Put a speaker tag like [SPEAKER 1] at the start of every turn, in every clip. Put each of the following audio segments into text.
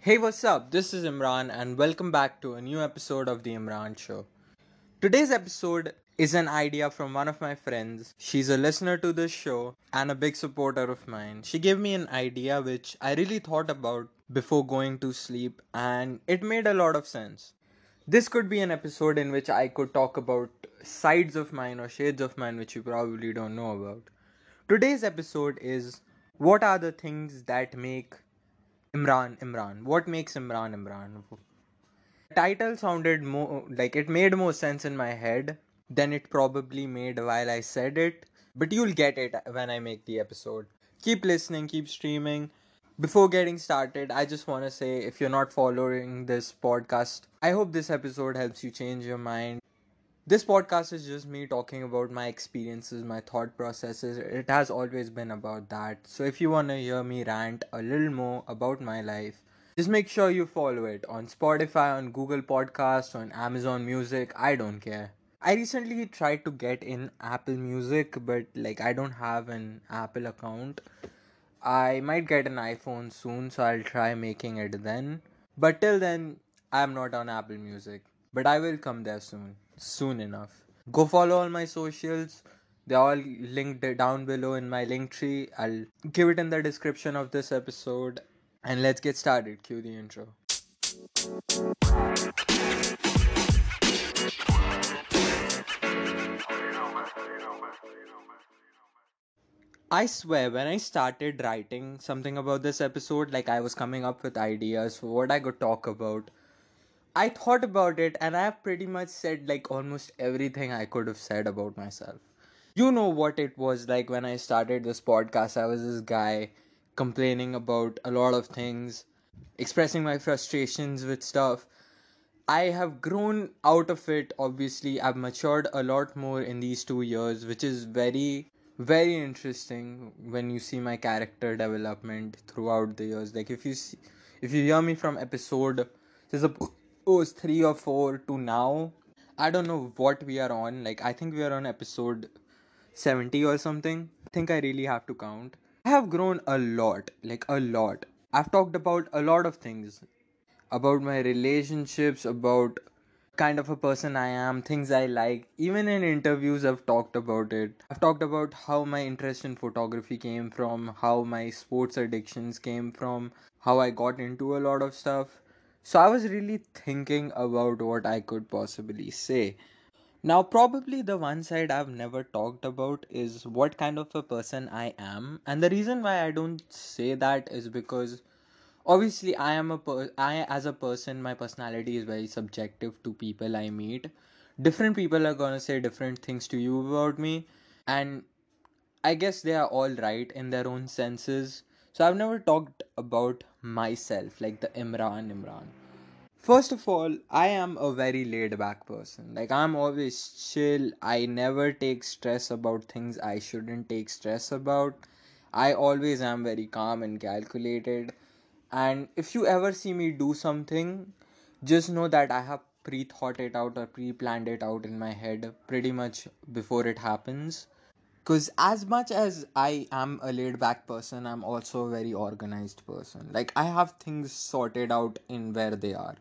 [SPEAKER 1] Hey, what's up? This is Imran, and welcome back to a new episode of The Imran Show. Today's episode is an idea from one of my friends. She's a listener to this show and a big supporter of mine. She gave me an idea which I really thought about before going to sleep, and it made a lot of sense. This could be an episode in which I could talk about sides of mine or shades of mine which you probably don't know about. Today's episode is what are the things that make Imran Imran? What makes Imran Imran? title sounded more like it made more sense in my head than it probably made while I said it, but you'll get it when I make the episode. Keep listening, keep streaming. Before getting started, I just want to say if you're not following this podcast, I hope this episode helps you change your mind. This podcast is just me talking about my experiences, my thought processes. It has always been about that. So if you want to hear me rant a little more about my life, just make sure you follow it on Spotify, on Google Podcasts, on Amazon Music. I don't care. I recently tried to get in Apple Music, but like I don't have an Apple account. I might get an iPhone soon, so I'll try making it then. But till then, I'm not on Apple Music. But I will come there soon. Soon enough. Go follow all my socials. They're all linked down below in my Linktree. I'll give it in the description of this episode. And let's get started. Cue the intro. I swear, when I started writing something about this episode, like I was coming up with ideas for what I could talk about, I thought about it and I have pretty much said like almost everything I could have said about myself. You know what it was like when I started this podcast. I was this guy complaining about a lot of things, expressing my frustrations with stuff. I have grown out of it. Obviously, I've matured a lot more in these two years, which is very very interesting when you see my character development throughout the years like if you see if you hear me from episode suppose three or four to now i don't know what we are on like i think we are on episode 70 or something i think i really have to count i have grown a lot like a lot i've talked about a lot of things about my relationships about kind of a person I am, things I like. Even in interviews, I've talked about it. I've talked about how my interest in photography came from, how my sports addictions came from, how I got into a lot of stuff. So I was really thinking about what I could possibly say. Now, probably the one side I've never talked about is what kind of a person I am. And the reason why I don't say that is because obviously i am a per- i as a person my personality is very subjective to people i meet different people are going to say different things to you about me and i guess they are all right in their own senses so i've never talked about myself like the imran imran first of all i am a very laid back person like i'm always chill i never take stress about things i shouldn't take stress about i always am very calm and calculated and if you ever see me do something, just know that I have pre thought it out or pre planned it out in my head pretty much before it happens. Because as much as I am a laid back person, I'm also a very organized person. Like, I have things sorted out in where they are.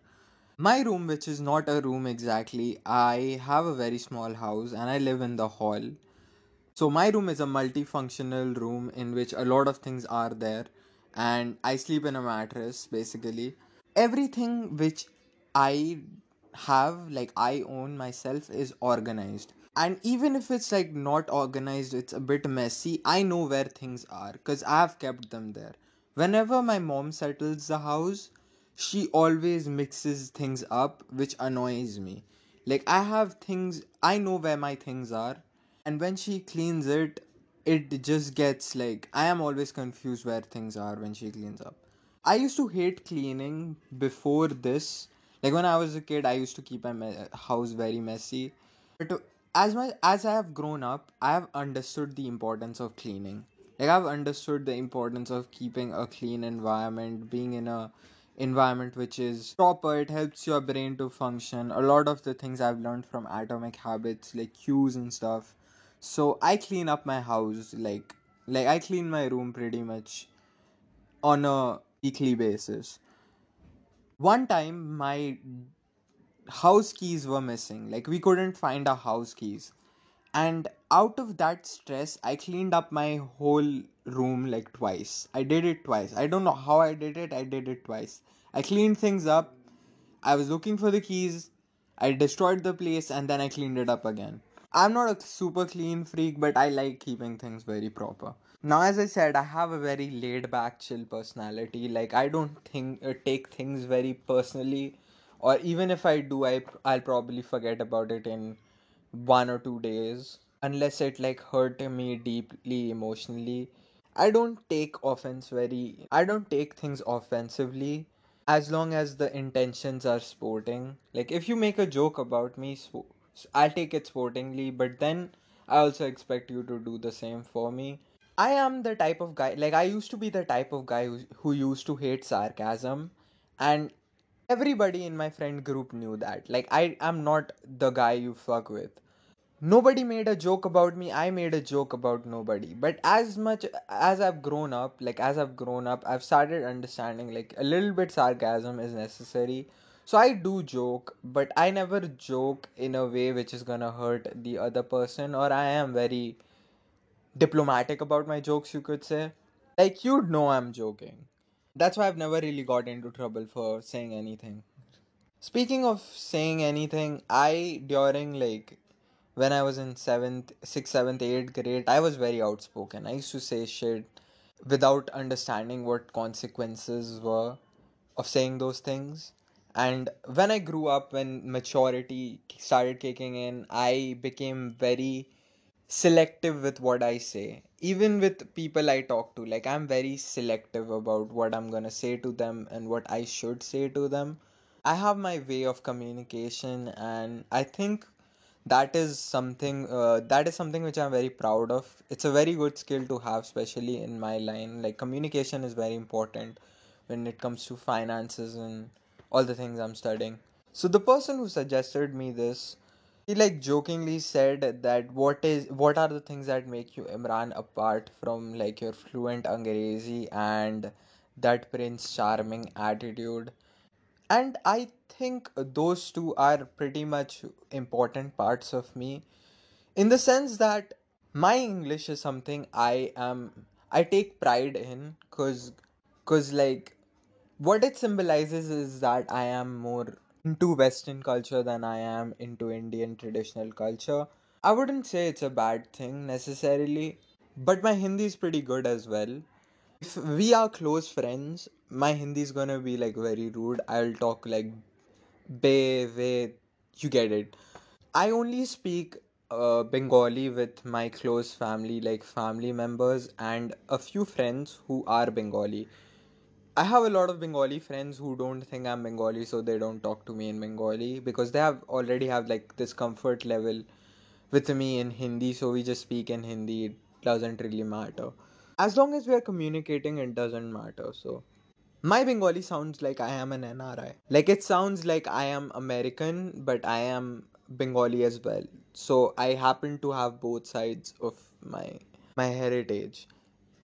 [SPEAKER 1] My room, which is not a room exactly, I have a very small house and I live in the hall. So, my room is a multifunctional room in which a lot of things are there and I sleep in a mattress basically. Everything which I have, like I own myself, is organized. And even if it's like not organized, it's a bit messy, I know where things are because I have kept them there. Whenever my mom settles the house, she always mixes things up, which annoys me. Like, I have things, I know where my things are, and when she cleans it, it just gets like I am always confused where things are when she cleans up. I used to hate cleaning before this. Like when I was a kid, I used to keep my me- house very messy. But as my as I have grown up, I have understood the importance of cleaning. Like I've understood the importance of keeping a clean environment, being in a environment which is proper. It helps your brain to function. A lot of the things I've learned from Atomic Habits, like cues and stuff so I clean up my house like like I clean my room pretty much on a weekly basis. One time, my house keys were missing. Like, we couldn't find our house keys. And out of that stress, I cleaned up my whole room like twice. I did it twice. I don't know how I did it, I did it twice. I cleaned things up. I was looking for the keys. I destroyed the place and then I cleaned it up again. I'm not a super clean freak, but I like keeping things very proper. Now, as I said, I have a very laid back, chill personality. Like, I don't think uh, take things very personally, or even if I do, I I'll probably forget about it in one or two days, unless it like hurt me deeply emotionally. I don't take offense very. I don't take things offensively, as long as the intentions are sporting. Like, if you make a joke about me, I'll take it sportingly, but then I also expect you to do the same for me I am the type of guy, like, I used to be the type of guy who, who used to hate sarcasm, and everybody in my friend group knew that. Like, I am not the guy you fuck with. Nobody made a joke about me, I made a joke about nobody. But as much as I've grown up, like, as I've grown up, I've started understanding, like, a little bit sarcasm is necessary. So I do joke, but I never joke in a way which is gonna hurt the other person, or I am very diplomatic about my jokes, you could say. Like, you'd know I'm joking. That's why I've never really got into trouble for saying anything. Speaking of saying anything, I, during like when I was in seventh, sixth, seventh, eighth grade, I was very outspoken. I used to say shit without understanding what consequences were of saying those things. And when I grew up, when maturity started kicking in, I became very selective with what I say. Even with people I talk to, like I'm very selective about what I'm gonna say to them and what I should say to them. I have my way of communication, and I think that is something uh, that is something which I'm very proud of. It's a very good skill to have, especially in my line. Like communication is very important when it comes to finances and all the things I'm studying. So the person who suggested me this he like jokingly said that what is what are the things that make you Imran apart from like your fluent Angrezi and that Prince Charming attitude. And I think those two are pretty much important parts of me in the sense that my English is something I am I take pride in cause cause like what it symbolizes is that I am more into Western culture than I am into Indian traditional culture. I wouldn't say it's a bad thing necessarily, but my Hindi is pretty good as well. If we are close friends, my Hindi is gonna be like very rude. I'll talk like be, ve, you get it. I only speak uh, Bengali with my close family, like family members, and a few friends who are Bengali. I have a lot of Bengali friends who don't think I'm Bengali, so they don't talk to me in Bengali because they have already have like this comfort level with me in Hindi, so we just speak in Hindi. It doesn't really matter. As long as we are communicating, it doesn't matter. So my Bengali sounds like I am an NRI. Like it sounds like I am American, but I am Bengali as well. So I happen to have both sides of my my heritage.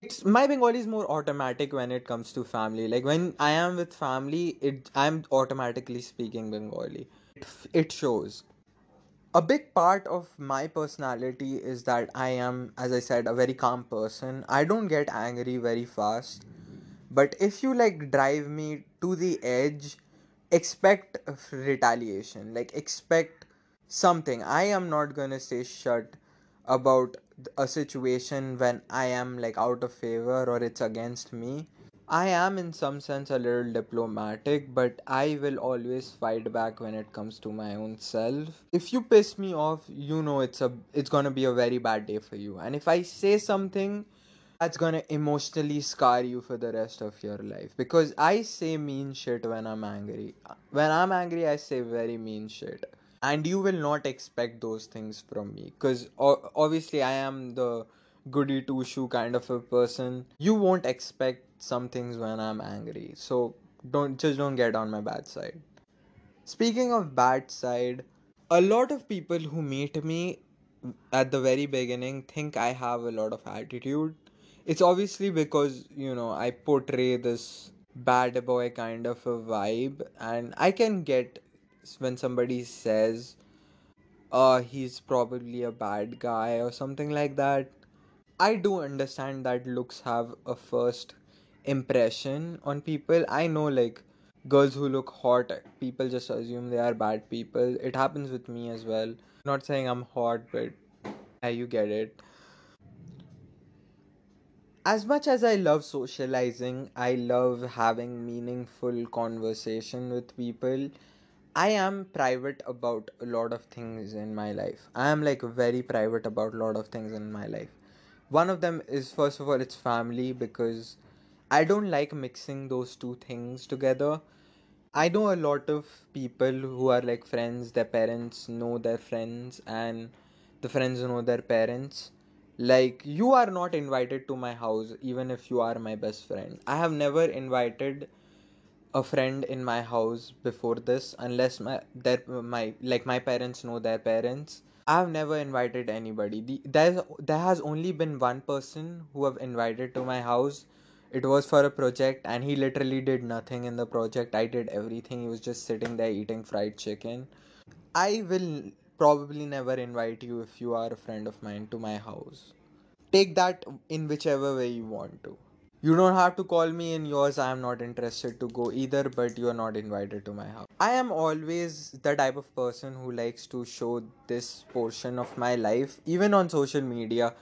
[SPEAKER 1] It's my Bengali is more automatic when it comes to family. Like when I am with family, it I'm automatically speaking Bengali. It, it shows. A big part of my personality is that I am, as I said, a very calm person. I don't get angry very fast. But if you like drive me to the edge, expect retaliation. Like expect something. I am not gonna stay shut about a situation when I am like out of favor or it's against me. I am in some sense a little diplomatic, but I will always fight back when it comes to my own self. If you piss me off, you know it's a it's gonna be a very bad day for you. And if I say something that's gonna emotionally scar you for the rest of your life because I say mean shit when I'm angry. When I'm angry, I say very mean shit, and you will not expect those things from me because obviously I am the goody two shoe kind of a person. You won't expect some things when I'm angry, so don't just don't get on my bad side. Speaking of bad side, a lot of people who meet me at the very beginning think I have a lot of attitude. It's obviously because, you know, I portray this. bad boy kind of a vibe, and I can get when somebody says, uh, he's probably a bad guy or something like that. I do understand that looks have a first impression on people. I know, like, girls who look hot, people just assume they are bad people. It happens with me as well. Not saying I'm hot, but yeah, you get it. As much as I love socializing, I love having meaningful conversation with people. I am private about a lot of things in my life. I am like very private about a lot of things in my life. One of them is first of all it's family because I don't like mixing those two things together. I know a lot of people who are like friends, their parents know their friends, and the friends know their parents. Like, you are not invited to my house, even if you are my best friend. I have never invited a friend in my house before this, unless my their my like my parents know their parents. I have never invited anybody. The, there's there has only been one person who have invited to my house. It was for a project, and he literally did nothing in the project. I did everything. He was just sitting there eating fried chicken. I will probably never invite you if you are a friend of mine to my house. Take that in whichever way you want to. You don't have to call me in yours. I am not interested to go either, but you are not invited to my house. I am always the type of person who likes to show this portion of my life, even on social media.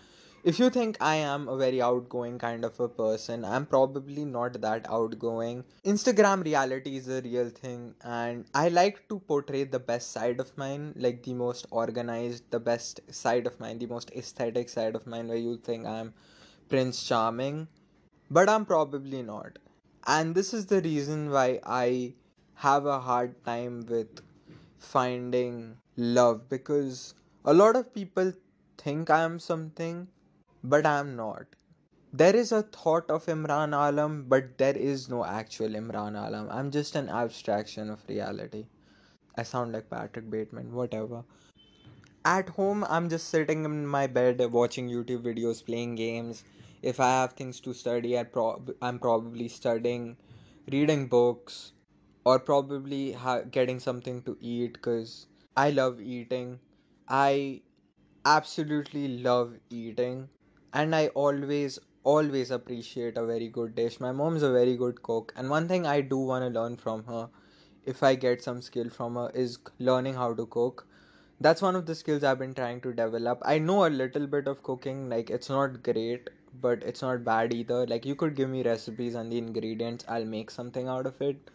[SPEAKER 1] If you think I am a very outgoing kind of a person, I'm probably not that outgoing. Instagram reality is a real thing, and I like to portray the best side of mine, like the most organized, the best side of mine, the most aesthetic side of mine, where you think I'm Prince Charming but I'm probably not. And this is the reason why I have a hard time with finding love because a lot of people think I am something, but I am not. There is a thought of Imran Alam, but there is no actual Imran Alam. I'm just an abstraction of reality. I sound like Patrick Bateman, whatever. At home, I'm just sitting in my bed watching YouTube videos, playing games. If I have things to study, I prob- I'm probably studying, reading books, or probably ha- getting something to eat because I love eating. I absolutely love eating, and I always, always appreciate a very good dish. My mom's a very good cook, and one thing I do want to learn from her, if I get some skill from her, is learning how to cook that's one of the skills I've been trying to develop. I know a little bit of cooking, like it's not great, but it's not bad either. Like you could give me recipes and the ingredients, I'll make something out of it.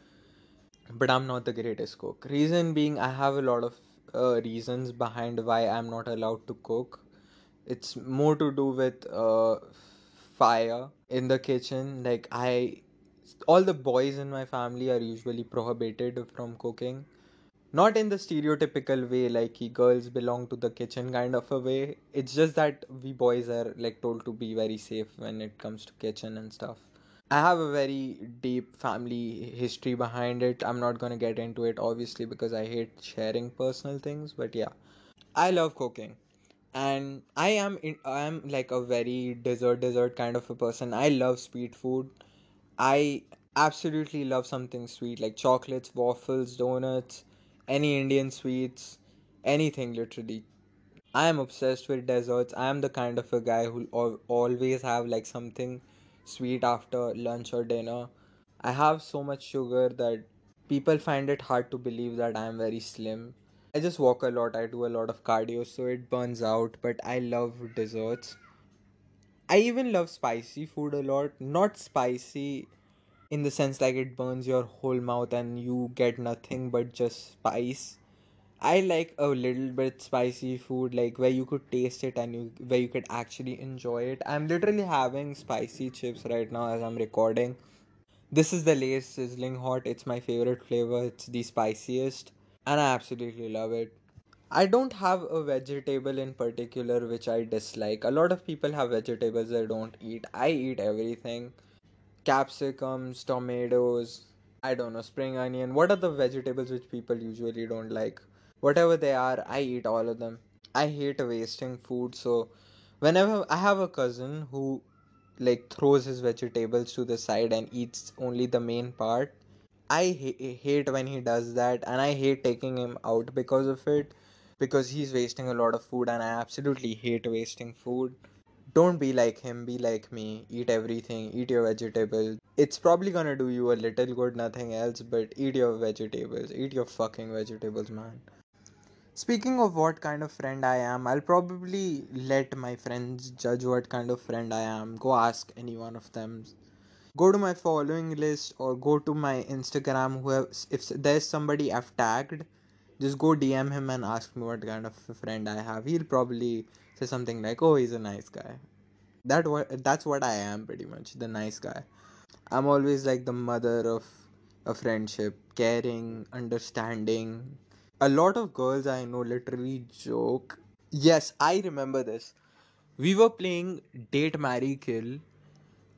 [SPEAKER 1] But I'm not the greatest cook. Reason being, I have a lot of uh, reasons behind why I'm not allowed to cook. It's more to do with uh, fire in the kitchen. Like I, all the boys in my family are usually prohibited from cooking. Not in the stereotypical way like girls belong to the kitchen kind of a way. It's just that we boys are like told to be very safe when it comes to kitchen and stuff. I have a very deep family history behind it. I'm not going to get into it obviously because i hate sharing personal things but yeah. I love cooking and i am i am like a very dessert dessert kind of a person i love sweet food I absolutely love something sweet like chocolates, waffles, donuts, any Indian sweets, anything literally. I am obsessed with desserts. I am the kind of a guy who always have like something sweet after lunch or dinner. I have so much sugar that people find it hard to believe that I am very slim. I just walk a lot, I do a lot of cardio, so it burns out, but I love desserts. I even love spicy food a lot. Not spicy in the sense like it burns your whole mouth and you get nothing but just spice. I like a little bit spicy food like where you could taste it and you where you could actually enjoy it. I'm literally having spicy chips right now as I'm recording. This is the Lay's sizzling hot. It's my favorite flavor. It's the spiciest and I absolutely love it. I don't have a vegetable in particular which I dislike. A lot of people have vegetables they don't eat. I eat everything. capsicums, tomatoes, I don't know, spring onion. What are the vegetables which people usually don't like? Whatever they are, I eat all of them. I hate wasting food, so whenever I have a cousin who like throws his vegetables to the side and eats only the main part. I ha- hate when he does that, and I hate taking him out because of it, because he's wasting a lot of food, and I absolutely hate wasting food. Don't be like him, be like me. Eat everything, eat your vegetables. It's probably gonna do you a little good, nothing else, but eat your vegetables. Eat your fucking vegetables, man. Speaking of what kind of friend I am, I'll probably let my friends judge what kind of friend I am. Go ask any one of them. Go to my following list or go to my Instagram. Whoever, if there's somebody I've tagged, just go DM him and ask me what kind of friend I have. He'll probably say something like, "Oh, he's a nice guy." That what that's what I am pretty much, the nice guy. I'm always like the mother of a friendship, caring, understanding. A lot of girls I know literally joke. Yes, I remember this. We were playing Date Marry Kill,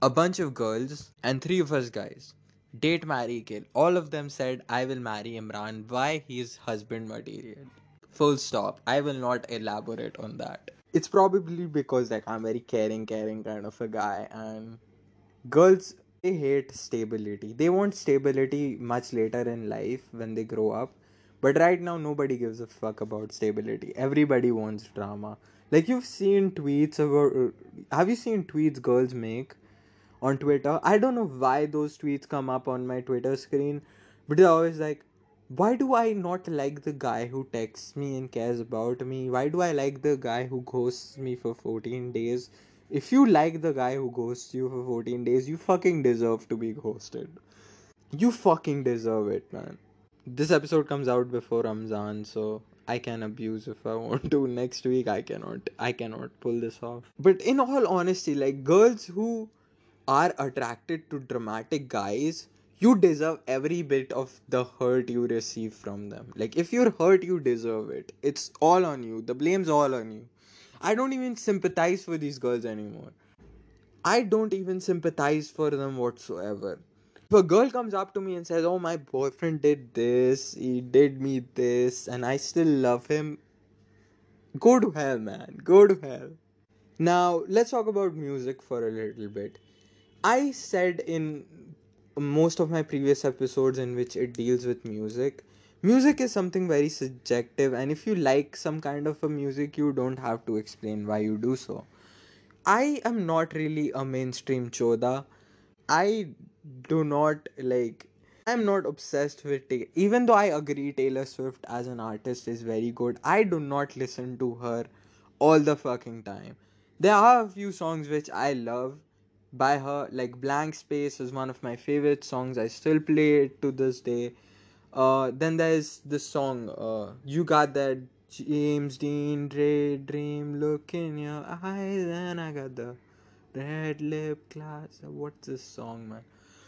[SPEAKER 1] a bunch of girls and three of us guys. Date Marry Kill. All of them said, I will marry Imran. Why? He's husband material. Full stop. I will not elaborate on that. It's probably because like I'm very caring, caring kind of a guy and girls they hate stability they want stability much later in life when they grow up but right now nobody gives a fuck about stability everybody wants drama like you've seen tweets about uh, have you seen tweets girls make on twitter i don't know why those tweets come up on my twitter screen but they're always like why do I not like the guy who texts me and cares about me? Why do I like the guy who ghosts me for 14 days? If you like the guy who ghosts you for 14 days, you fucking deserve to be ghosted. You fucking deserve it, man. This episode comes out before Ramzan, so I can abuse if I want to. Next week, I cannot. I cannot pull this off. But in all honesty, like girls who are attracted to dramatic guys, you deserve every bit of the hurt you receive from them. Like, if you're hurt, you deserve it. It's all on you. The blame's all on you. I don't even sympathize for these girls anymore. I don't even sympathize for them whatsoever. If a girl comes up to me and says, Oh, my boyfriend did this, he did me this, and I still love him, go to hell, man. Go to hell. Now, let's talk about music for a little bit. I said in most of my previous episodes in which it deals with music, music is something very subjective, and if you like some kind of a music, you don't have to explain why you do so. I am not really a mainstream choda. I do not like. I'm not obsessed with Ta- even though I agree Taylor Swift as an artist is very good. I do not listen to her all the fucking time. There are a few songs which I love by her, like Blank Space is one of my favorite songs. I still play it to this day. Uh, then there's this song, uh, You Got That James Dean Dre Dream Look in Your Eyes, and I got the Red Lip Glass. What's this song, man?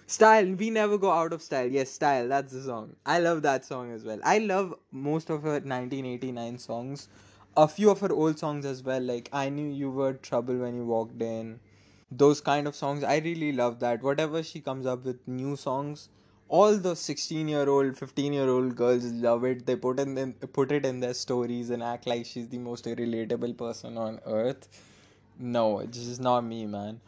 [SPEAKER 1] Style, we never go out of style. Yes, style, that's the song. I love that song as well. I love most of her 1989 songs. A few of her old songs as well, like I Knew You Were Trouble When You Walked In. Those kind of songs, I really love that. Whatever she comes up with new songs, all the 16 year old, 15 year old girls love it. They put, in, in, put it in their stories and act like she's the most relatable person on earth. No, it's just not me, man.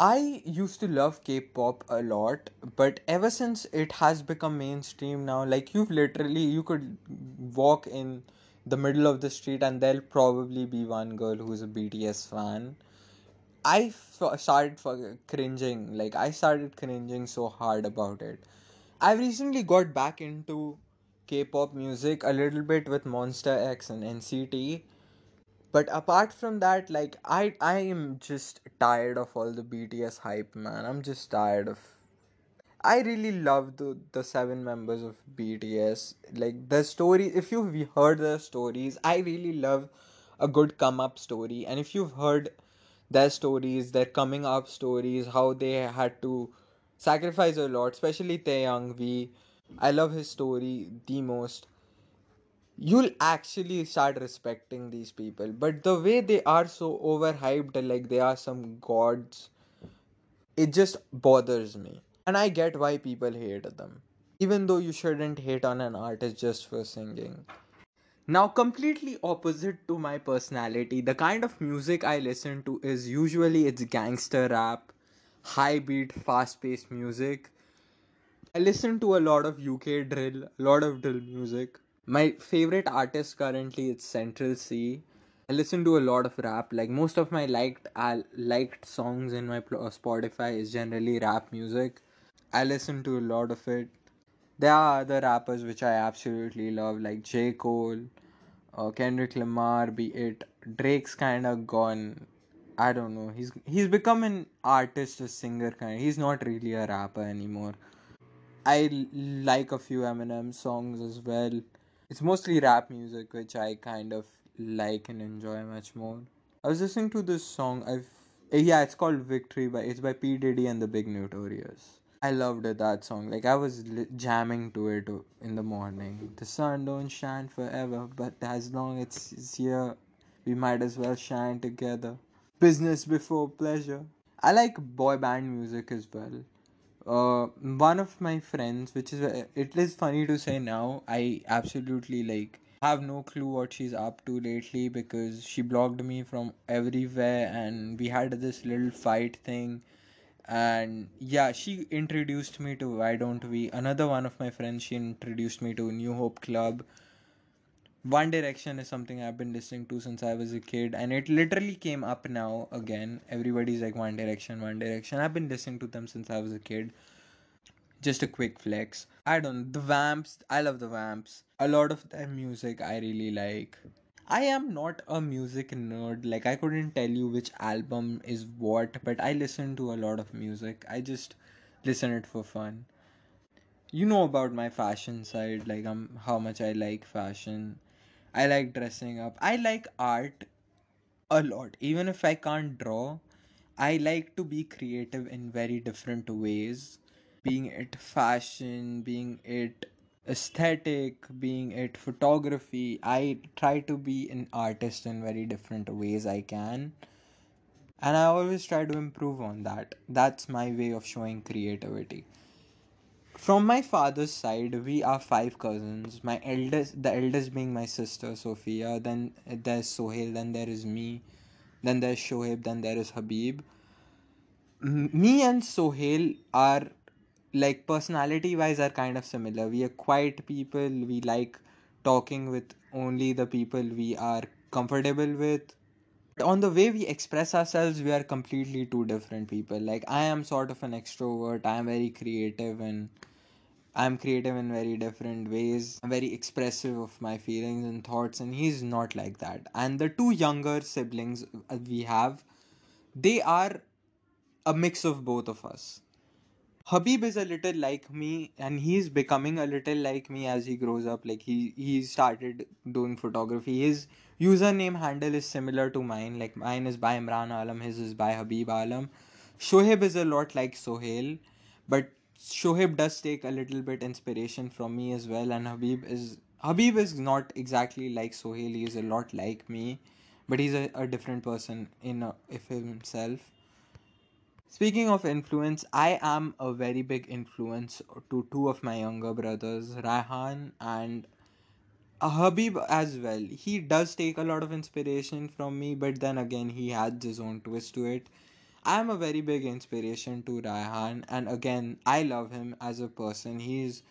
[SPEAKER 1] I used to love K-pop a lot, but ever since it has become mainstream now, like you've literally you could walk in the middle of the street and there'll probably be one girl who's a BTS fan. I f- started f- cringing, like I started cringing so hard about it. I've recently got back into K-pop music a little bit with Monsta X and NCT, but apart from that, like I I am just tired of all the BTS hype, man. I'm just tired of. I really love the the seven members of BTS. Like the story, if you've heard their stories, I really love a good come up story. And if you've heard their stories, their coming up stories, how they had to sacrifice a lot, especially Taehyung V. I I love his story the most you'll actually start respecting these people. But the way they are so overhyped, like they are some gods, it just bothers me. And I get why people hate them. Even though you shouldn't hate on an artist just for singing. Now, completely opposite to my personality, the kind of music I listen to is usually it's gangster rap, high beat, fast paced music. I listen to a lot of UK drill, a lot of drill music. My favorite artist currently is Central Cee. I listen to a lot of rap. Like most of my liked uh, liked songs in my uh, Spotify is generally rap music. I listen to a lot of it. There are other rappers which I absolutely love, like J. Cole, uh, Kendrick Lamar, be it Drake's kind of gone. I don't know. He's he's become an artist, a singer kind. He's not really a rapper anymore. I like a few Eminem songs as well. It's mostly rap music, which I kind of like and enjoy much more. I was listening to this song. I've yeah, it's called Victory, but it's by P Diddy and the Big Notorious. I loved it, that song. Like I was li- jamming to it in the morning. The sun don't shine forever, but as long as it's here, we might as well shine together. Business before pleasure. I like boy band music as well. Uh, one of my friends, which is uh, it is funny to say now, I absolutely like have no clue what she's up to lately because she blocked me from everywhere and we had this little fight thing and yeah she introduced me to why don't we? Another one of my friends she introduced me to new hope club. One direction is something i've been listening to since i was a kid and it literally came up now again. Everybody's like one direction one direction. I've been listening to them since i was a kid. Just a quick flex. I don't the vamps i love the vamps. A lot of their music i really like I am not a music nerd. Like I couldn't tell you which album is what, but I listen to a lot of music. I just listen it for fun. You know about my fashion side, like um how much I like fashion. I like dressing up. I like art a lot. Even if I can't draw, I like to be creative in very different ways. Being it fashion, being it aesthetic, being it photography. I try to be an artist in very different ways I can. And I always try to improve on that. That's my way of showing creativity. From my father's side, we are five cousins. My eldest, the eldest being my sister Sophia. Then there's Sohail. Then there is me. Then there's Shoaib. Then there is Habib. Me and Sohail are like personality wise are kind of similar. We are quiet people. We like talking with only the people we are comfortable with. On the way we express ourselves, we are completely two different people. Like I am sort of an extrovert. I am very creative and I'm creative in very different ways. I'm very expressive of my feelings and thoughts, and he's not like that. And the two younger siblings uh, we have, they are a mix of both of us. Habib is a little like me, and he's becoming a little like me as he grows up. Like he he started doing photography. His username handle is similar to mine. Like mine is by Imran Alam, his is by Habib Alam. Shoaib is a lot like Sohail, but Shoaib does take a little bit inspiration from me as well. And Habib is Habib is not exactly like Sohail. He is a lot like me, but he's a, a different person in a, if himself. Speaking of influence, I am a very big influence to two of my younger brothers, Raihan and Habib as well. He does take a lot of inspiration from me, but then again, he has his own twist to it. I am a very big inspiration to Raihan, and again, I love him as a person. He's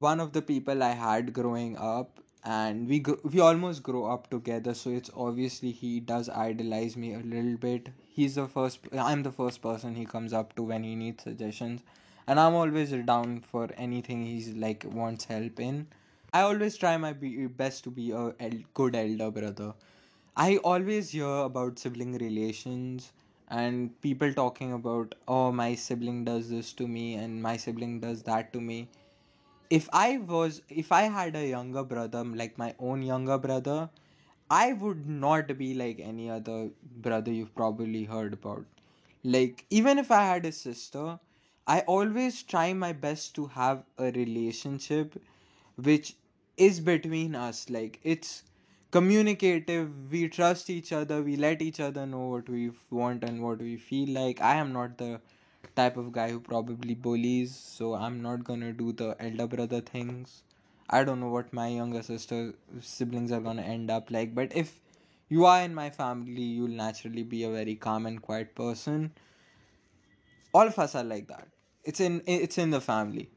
[SPEAKER 1] one of the people I had growing up, and we we almost grow up together. So it's obviously he does idolize me a little bit. He's the first. I'm the first person he comes up to when he needs suggestions, and I'm always down for anything he's like wants help in. I always try my be- best to be a good elder brother. I always hear about sibling relations and people talking about, oh, my sibling does this to me and my sibling does that to me if I was if I had a younger brother like my own younger brother, I would not be like any other brother you've probably heard about. Like even if I had a sister, I always try my best to have a relationship which is between us. Like it's communicative, we trust each other, we let each other know what we want and what we feel like. I am not the type of guy who probably bullies, so I'm not gonna do the elder brother things. I don't know what my younger sister siblings are gonna end up like, but if you are in my family, you'll naturally be a very calm and quiet person. All of us are like that. It's in it's in the family.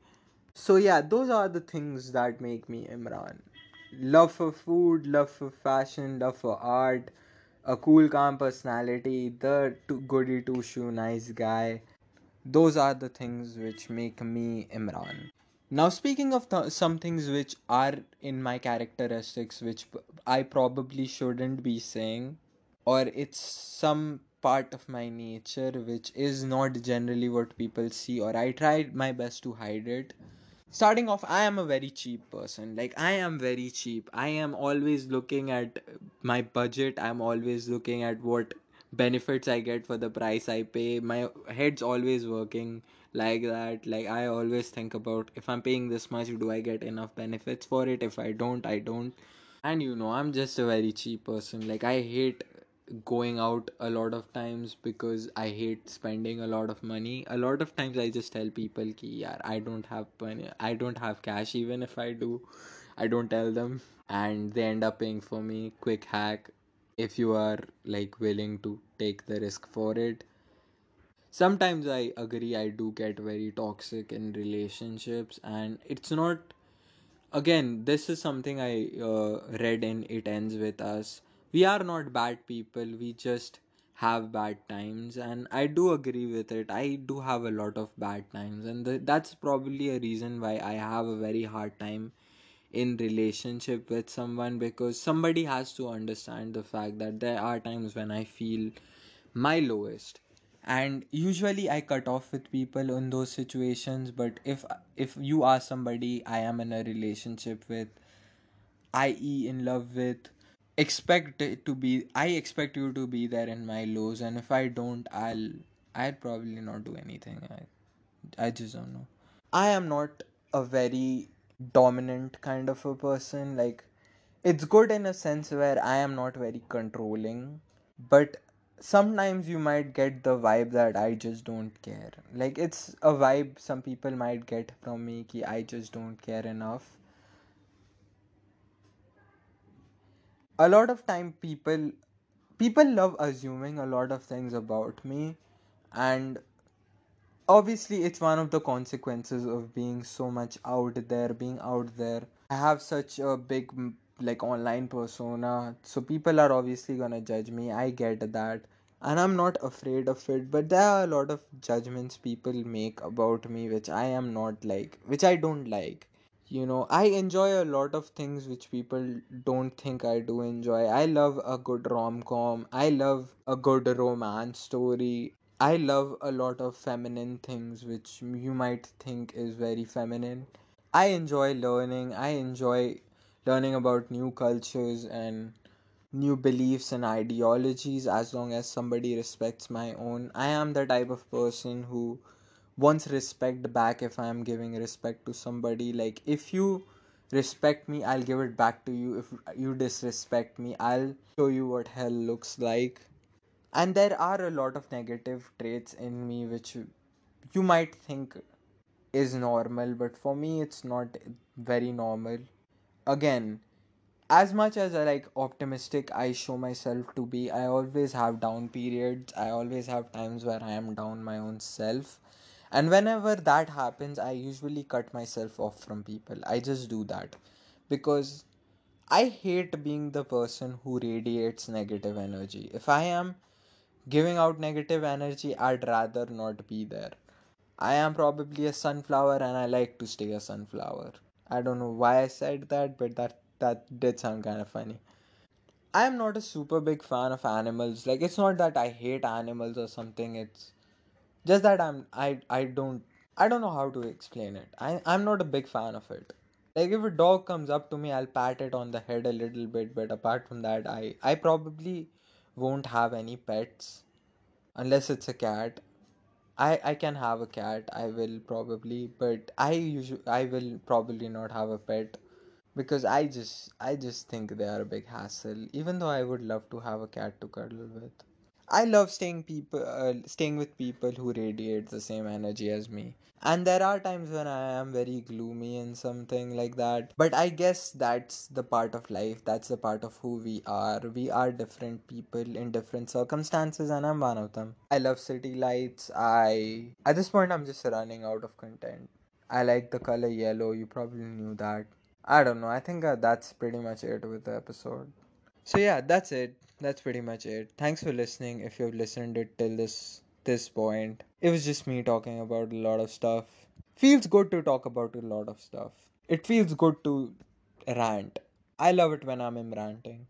[SPEAKER 1] So yeah, those are the things that make me Imran. Love for food, love for fashion, love for art, a cool calm personality, the goody two shoe nice guy. Those are the things which make me Imran. Now, speaking of th- some things which are in my characteristics, which p- I probably shouldn't be saying, or it's some part of my nature which is not generally what people see, or I try my best to hide it. Starting off, I am a very cheap person. Like, I am very cheap. I am always looking at my budget, I'm always looking at what benefits I get for the price I pay. My head's always working like that. Like, I always think about if I'm paying this much, do I get enough benefits for it? If I don't, I don't. And you know, I'm just a very cheap person. Like, I hate going out a lot of times because I hate spending a lot of money. A lot of times I just tell people ki yaar I don't have money. I don't have cash even if I do. I don't tell them and they end up paying for me. Quick hack if you are like willing to take the risk for it. Sometimes I agree I do get very toxic in relationships and it's not again this is something i uh, read in it ends with us we are not bad people we just have bad times and i do agree with it i do have a lot of bad times and th- that's probably a reason why i have a very hard time in relationship with someone because somebody has to understand the fact that there are times when i feel my lowest. And usually i cut off with people in those situations but if if you are somebody i am in a relationship with i.e in love with expect it to be i expect you to be there in my lows. And if i don't i'll i'll probably not do anything. I i just don't know. I am not a very dominant kind of a person like it's good in a sense where i am not very controlling but sometimes you might get the vibe that I just don't care. Like it's a vibe some people might get from me ki I just don't care enough. A lot of time people people love assuming a lot of things about me and obviously it's one of the consequences of being so much out there being out there. I have such a big like online persona so people are obviously gonna judge me. I get that. And i'm not afraid of it but there are a lot of judgments people make about me which i am not like which i don't like. You know i enjoy a lot of things which people don't think i do enjoy. I love a good rom-com. I love a good romance story i love a lot of feminine things which you might think is very feminine i enjoy learning i enjoy learning about new cultures and new beliefs and ideologies as long as somebody respects my own i am the type of person who wants respect back if I am giving respect to somebody. Like, if you respect me, I'll give it back to you. If you disrespect me, I'll show you what hell looks like. And there are a lot of negative traits in me which you might think is normal, but for me, it's not very normal. Again, as much as I like optimistic I show myself to be, I always have down periods. I always have times where I am down my own self. And whenever that happens, I usually cut myself off from people. I just do that because I hate being the person who radiates negative energy. If I am giving out negative energy, I'd rather not be there. I am probably a sunflower and I like to stay a sunflower. I don't know why I said that, but that that did sound kind of funny. I am not a super big fan of animals. Like it's not that I hate animals or something. It's just that I'm I I don't I don't know how to explain it. I I'm not a big fan of it. Like if a dog comes up to me, I'll pat it on the head a little bit, but apart from that, I I probably won't have any pets unless it's a cat. I I can have a cat. I will probably, but I usually I will probably not have a pet because I just I just think they are a big hassle. Even though I would love to have a cat to cuddle with. I love staying people, uh, staying with people who radiate the same energy as me. And there are times when I am very gloomy and something like that. But I guess that's the part of life. That's the part of who we are. We are different people in different circumstances, and I'm one of them. I love city lights. I at this point I'm just running out of content. I like the color yellow. You probably knew that. I don't know. I think uh, that's pretty much it with the episode. So yeah, that's it. That's pretty much it. Thanks for listening. If you've listened it till this this point, it was just me talking about a lot of stuff. Feels good to talk about a lot of stuff. It feels good to rant. I love it when I'm in ranting.